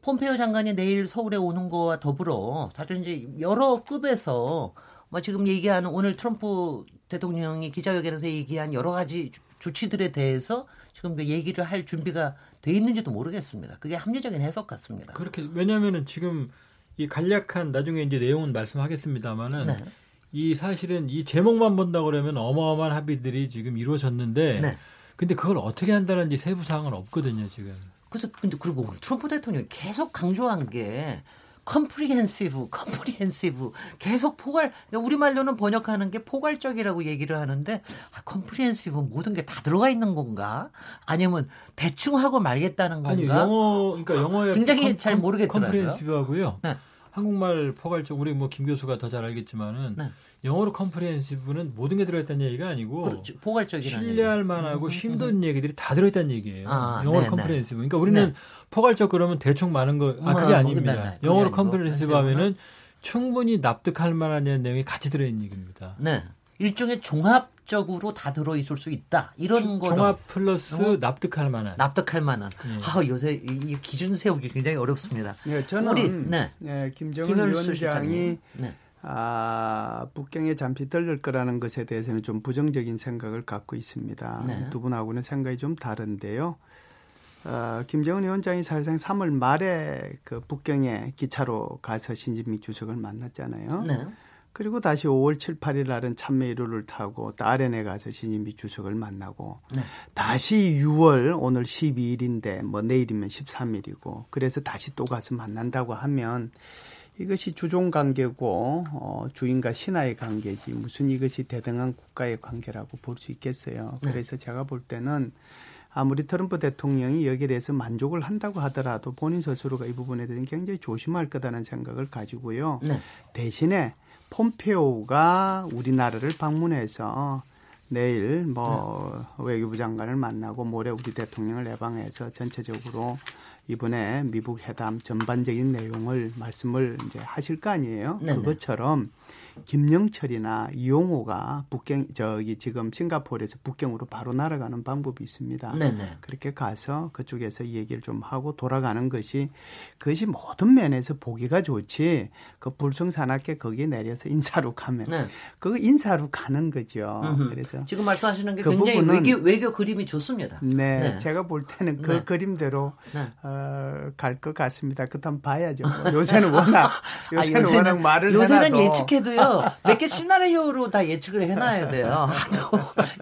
폼페이오 장관이 내일 서울에 오는 거와 더불어 사실 이제 여러 급에서 뭐 지금 얘기하는 오늘 트럼프 대통령이 기자회견에서 얘기한 여러 가지 조치들에 대해서 지금 얘기를 할 준비가 돼 있는지도 모르겠습니다. 그게 합리적인 해석 같습니다. 그렇게 왜냐하면은 지금 이 간략한 나중에 이제 내용은 말씀하겠습니다만은 네. 이 사실은 이 제목만 본다 그러면 어마어마한 합의들이 지금 이루어졌는데 네. 근데 그걸 어떻게 한다는지 세부 사항은 없거든요 지금. 그래서 근데 그리고 트럼프 대통령이 계속 강조한 게 comprehensive, comprehensive 계속 포괄 그러니까 우리말로는 번역하는 게 포괄적이라고 얘기를 하는데 아, comprehensive 모든 게 다 들어가 있는 건가? 아니면 대충 하고 말겠다는 건가? 아니 영어 그러니까 영어에 굉장히 com, 잘 모르겠더라고요. comprehensive하고요. 네. 한국말 포괄적 우리 뭐 김 교수가 더 잘 알겠지만은 네. 영어로 comprehensive는 모든 게 들어있다는 얘기가 아니고 그렇죠. 포괄적인 신뢰할 만하고 음, 심도 있는 얘기들이 다 들어있다는 얘기예요. 아, 영어로 네, comprehensive. 그러니까 우리는 네. 포괄적 그러면 대충 많은 거, 아, 그게 뭐, 아닙니다. 네, 네. 영어로 comprehensive 하면은 충분히 납득할 만한 내용이 같이 들어있는 얘기입니다. 네. 일종의 종합 적으로 다 들어 있을 수 있다. 이런 거. 종합 플러스 어? 납득할 만한. 납득할 만한. 네. 아, 요새 이 기준 세우기 굉장히 어렵습니다. 네, 저는 우리, 네. 네 김정은 위원장이 네. 아, 북경에 잠시 들릴 거라는 것에 대해서는 좀 부정적인 생각을 갖고 있습니다. 네. 두 분하고는 생각이 좀 다른데요. 어, 김정은 위원장이 사실상 3월 말에 그 북경에 기차로 가서 신진미 주석을 만났잖아요. 네. 그리고 다시 5월 7, 8일 날은 참매이루를 타고 다른에 가서 신진미 주석을 만나고 네. 다시 6월 오늘 12일인데 뭐 내일이면 13일이고 그래서 다시 또 가서 만난다고 하면 이것이 주종 관계고 어, 주인과 신하의 관계지 무슨 이것이 대등한 국가의 관계라고 볼 수 있겠어요. 네. 그래서 제가 볼 때는 아무리 트럼프 대통령이 여기에 대해서 만족을 한다고 하더라도 본인 스스로가 이 부분에 대해서 굉장히 조심할 거다는 생각을 가지고요. 네. 대신에 폼페오가 우리나라를 방문해서 내일 뭐 네. 외교부 장관을 만나고 모레 우리 대통령을 예방해서 전체적으로 이번에 미국 회담 전반적인 내용을 말씀을 이제 하실 거 아니에요. 네네. 그것처럼 김영철이나 이용호가 북경 저기 지금 싱가포르에서 북경으로 바로 날아가는 방법이 있습니다. 네네. 그렇게 가서 그쪽에서 얘기를 좀 하고 돌아가는 것이 그것이 모든 면에서 보기가 좋지. 그 불성산악계 거기에 내려서 인사로 가면 네. 그 인사로 가는 거죠. 음흠. 그래서 지금 말씀하시는 게 그 굉장히 외교, 외교 그림이 좋습니다. 네, 네. 제가 볼 때는 그 네. 그림대로 네. 어, 갈 것 같습니다. 그다음 봐야죠. 뭐 요새는 워낙 요새는, 아, 요새는 워낙 말을 요새는. 예측해도요. 몇 개 시나리오로 다 예측을 해놔야 돼요.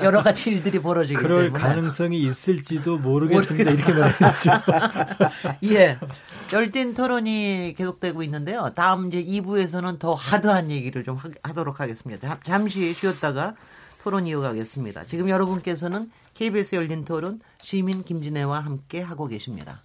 여러 가지 일들이 벌어지기 그럴 때문에. 가능성이 있을지도 모르겠습니다. 이렇게 말했죠. 예. 열띤 토론이 계속되고 있는데요. 다음 이제 2부에서는 더 하드한 얘기를 좀 하도록 하겠습니다. 잠시 쉬었다가 토론 이어가겠습니다. 지금 여러분께서는 KBS 열린 토론 시민 김진애와 함께 하고 계십니다.